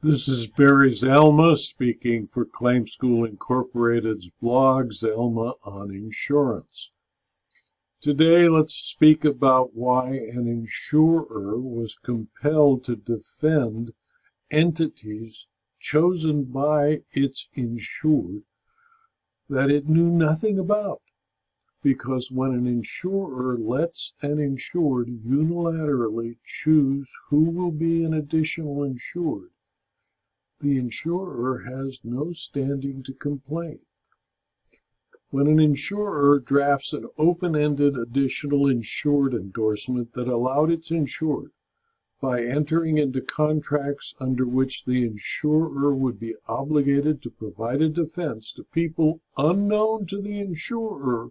This is Barry Zalma speaking for Claim School Incorporated's blog, Zalma on Insurance. Today, let's speak about why an insurer was compelled to defend entities chosen by its insured that it knew nothing about. Because when an insurer lets an insured unilaterally choose who will be an additional insured, the insurer has no standing to complain. When an insurer drafts an open ended additional insured endorsement that allowed its insured, by entering into contracts under which the insurer would be obligated to provide a defense to people unknown to the insurer,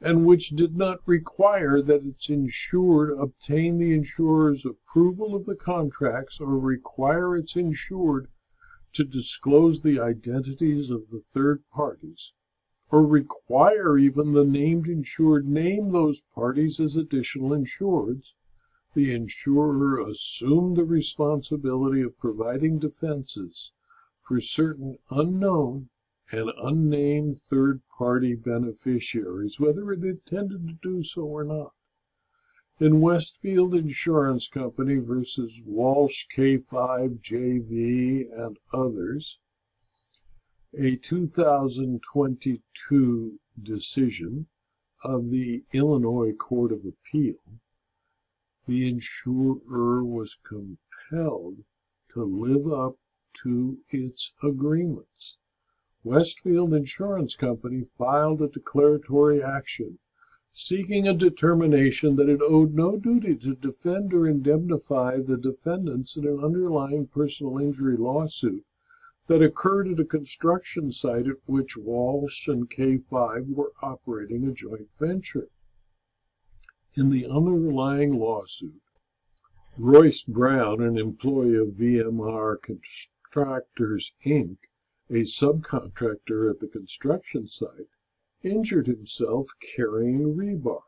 and which did not require that its insured obtain the insurer's approval of the contracts or require its insured to disclose the identities of the third parties, or require even the named insured name those parties as additional insureds, the insurer assumed the responsibility of providing defenses for certain unknown and unnamed third party beneficiaries, whether it intended to do so or not in Westfield Insurance Company versus Walsh K5 JV and others, a 2022 decision of the Illinois Court of Appeal, the insurer was compelled to live up to its agreements. Westfield Insurance Company filed a declaratory action seeking a determination that it owed no duty to defend or indemnify the defendants in an underlying personal injury lawsuit that occurred at a construction site at which Walsh and K5 were operating a joint venture. In the underlying lawsuit, Royce Brown, an employee of VMR Contractors Inc., a subcontractor at the construction site, injured himself carrying rebar.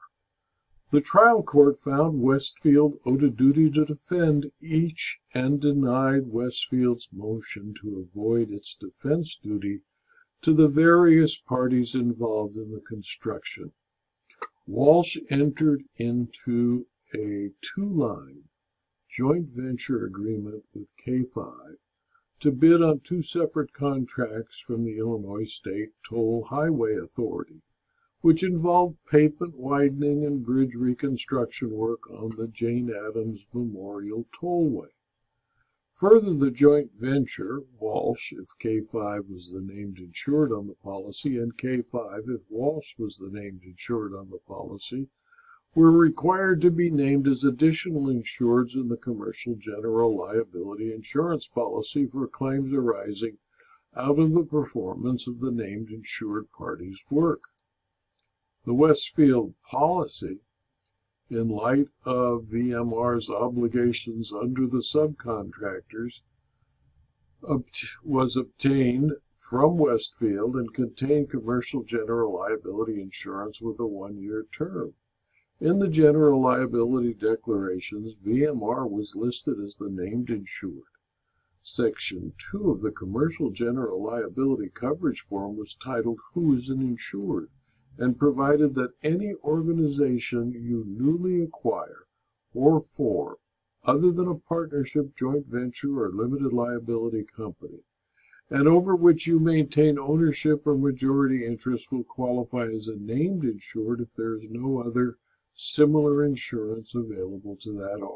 The trial court found Westfield owed a duty to defend each and denied Westfield's motion to avoid its defense duty to the various parties involved in the construction. Walsh entered into a two line joint venture agreement with K5 to bid on two separate contracts from the Illinois State Toll Highway Authority, which involved pavement widening and bridge reconstruction work on the Jane Addams Memorial Tollway. Further, the joint venture, Walsh if K5 was the named insured on the policy, and K5 if Walsh was the named insured on the policy, were required to be named as additional insureds in the commercial general liability insurance policy for claims arising out of the performance of the named insured party's work. The Westfield policy, in light of VMR's obligations under the subcontractors, was obtained from Westfield and contained commercial general liability insurance with a one year term. In the general liability declarations, VMR was listed as the named insured. Section 2 of the commercial general liability coverage form was titled Who is an Insured and provided that any organization you newly acquire or form, other than a partnership, joint venture, or limited liability company, and over which you maintain ownership or majority interest will qualify as a named insured if there is no other similar insurance available to that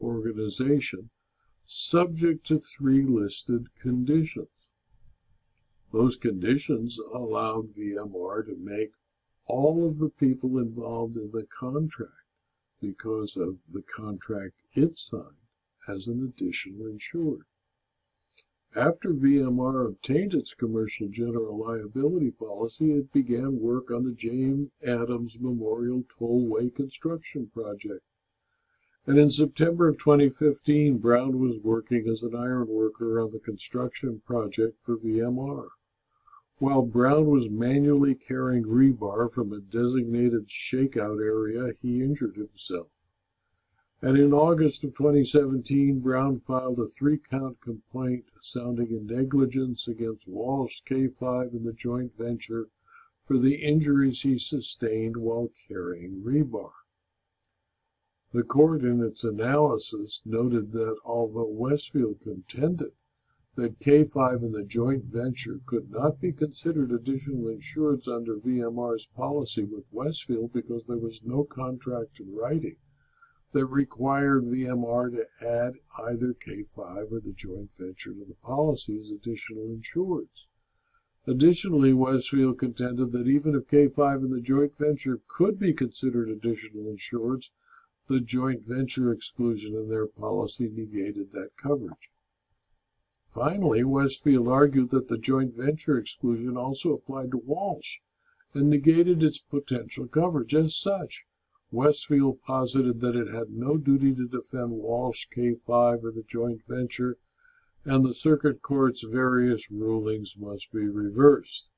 organization, subject to three listed conditions. Those conditions allowed VMR to make all of the people involved in the contract because of the contract it signed as an additional insured. After VMR obtained its commercial general liability policy, it began work on the Jane Addams Memorial Tollway construction project. And in September of 2015, Brown was working as an iron worker on the construction project for VMR. While Brown was manually carrying rebar from a designated shakeout area, he injured himself. And in August of 2017, Brown filed a three count complaint sounding in negligence against Walsh K5 and the joint venture for the injuries he sustained while carrying rebar. The court, in its analysis, noted that although Westfield contended that K5 and the joint venture could not be considered additional insureds under VMR's policy with Westfield because there was no contract in writing that required VMR to add either K5 or the joint venture to the policy as additional insureds. Additionally, Westfield contended that even if K5 and the joint venture could be considered additional insureds, the joint venture exclusion in their policy negated that coverage. Finally, Westfield argued that the joint venture exclusion also applied to Walsh and negated its potential coverage. As such, Westfield posited that it had no duty to defend Walsh K5 or the joint venture, and the circuit court's various rulings must be reversed.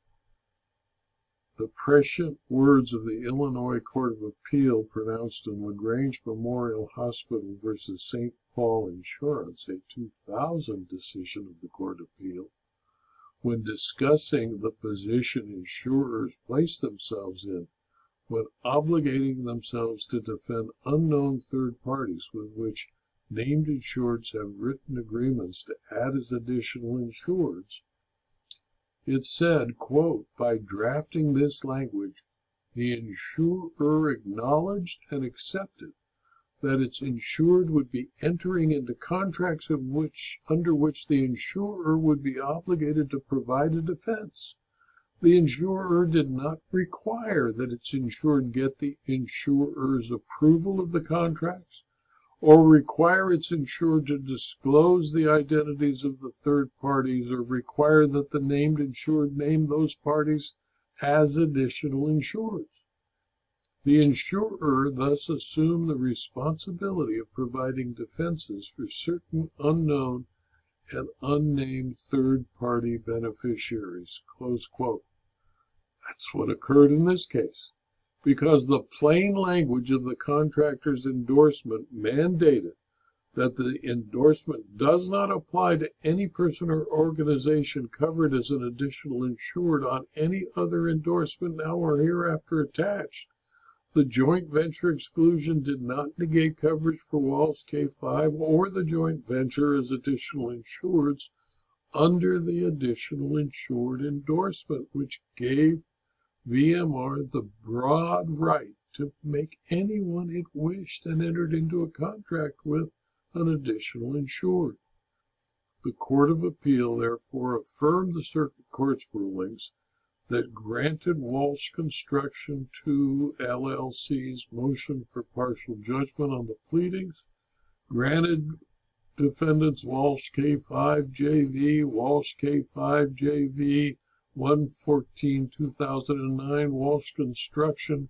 The prescient words of the Illinois Court of Appeal pronounced in LaGrange Memorial Hospital v. St. Paul Insurance, a 2000 decision of the Court of Appeal, when discussing the position insurers place themselves in when obligating themselves to defend unknown third parties with which named insureds have written agreements to add as additional insureds. It said, quote, by drafting this language, the insurer acknowledged and accepted that its insured would be entering into contracts of which under which the insurer would be obligated to provide a defense. The insurer did not require that its insured get the insurer's approval of the contracts or require its insured to disclose the identities of the third parties or require that the named insured name those parties as additional insureds. The insurer thus assumed the responsibility of providing defenses for certain unknown and unnamed third party beneficiaries. That's what occurred in this case, because the plain language of the contractor's endorsement mandated that the endorsement does not apply to any person or organization covered as an additional insured on any other endorsement now or hereafter attached. The joint venture exclusion did not negate coverage for Walsh K5 or the joint venture as additional insureds under the additional insured endorsement, which gave VMR the broad right to make anyone it wished and entered into a contract with an additional insured. The Court of Appeal therefore affirmed the Circuit Court's rulings that granted Walsh Construction 2 LLC's motion for partial judgment on the pleadings, granted defendants Walsh K5 JV, Walsh K5 JV, 114 2009, Walsh Construction,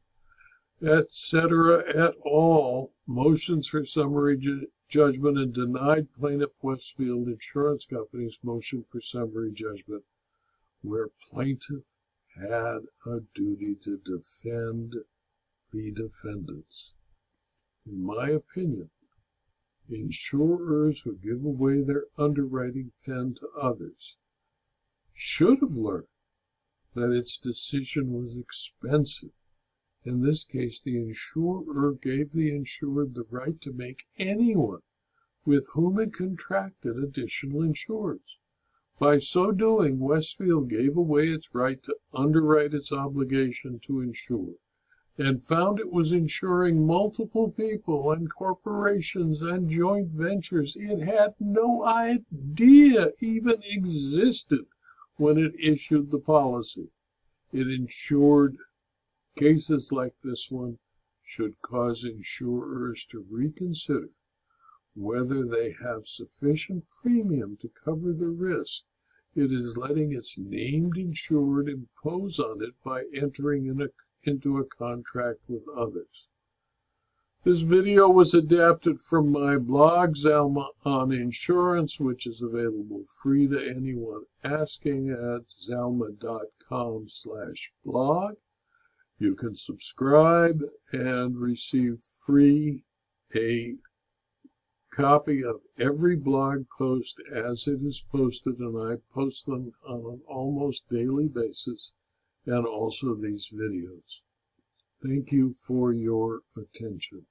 etc., et al., motions for summary ju- judgment and denied plaintiff Westfield Insurance Company's motion for summary judgment, where plaintiff had a duty to defend the defendants. In my opinion, insurers who give away their underwriting pen to others should have learned that its decision was expensive. In this case, the insurer gave the insured the right to make anyone with whom it contracted additional insureds. By so doing, Westfield gave away its right to underwrite its obligation to insure and found it was insuring multiple people and corporations and joint ventures it had no idea even existed when it issued the policy. It insured cases like this one should cause insurers to reconsider whether they have sufficient premium to cover the risk it is letting its named insured impose on it by entering in a, into a contract with others. This video was adapted from my blog, Zalma on Insurance, which is available free to anyone asking at zalma.com slash blog. You can subscribe and receive free a copy of every blog post as it is posted, and I post them on an almost daily basis, and also these videos. Thank you for your attention.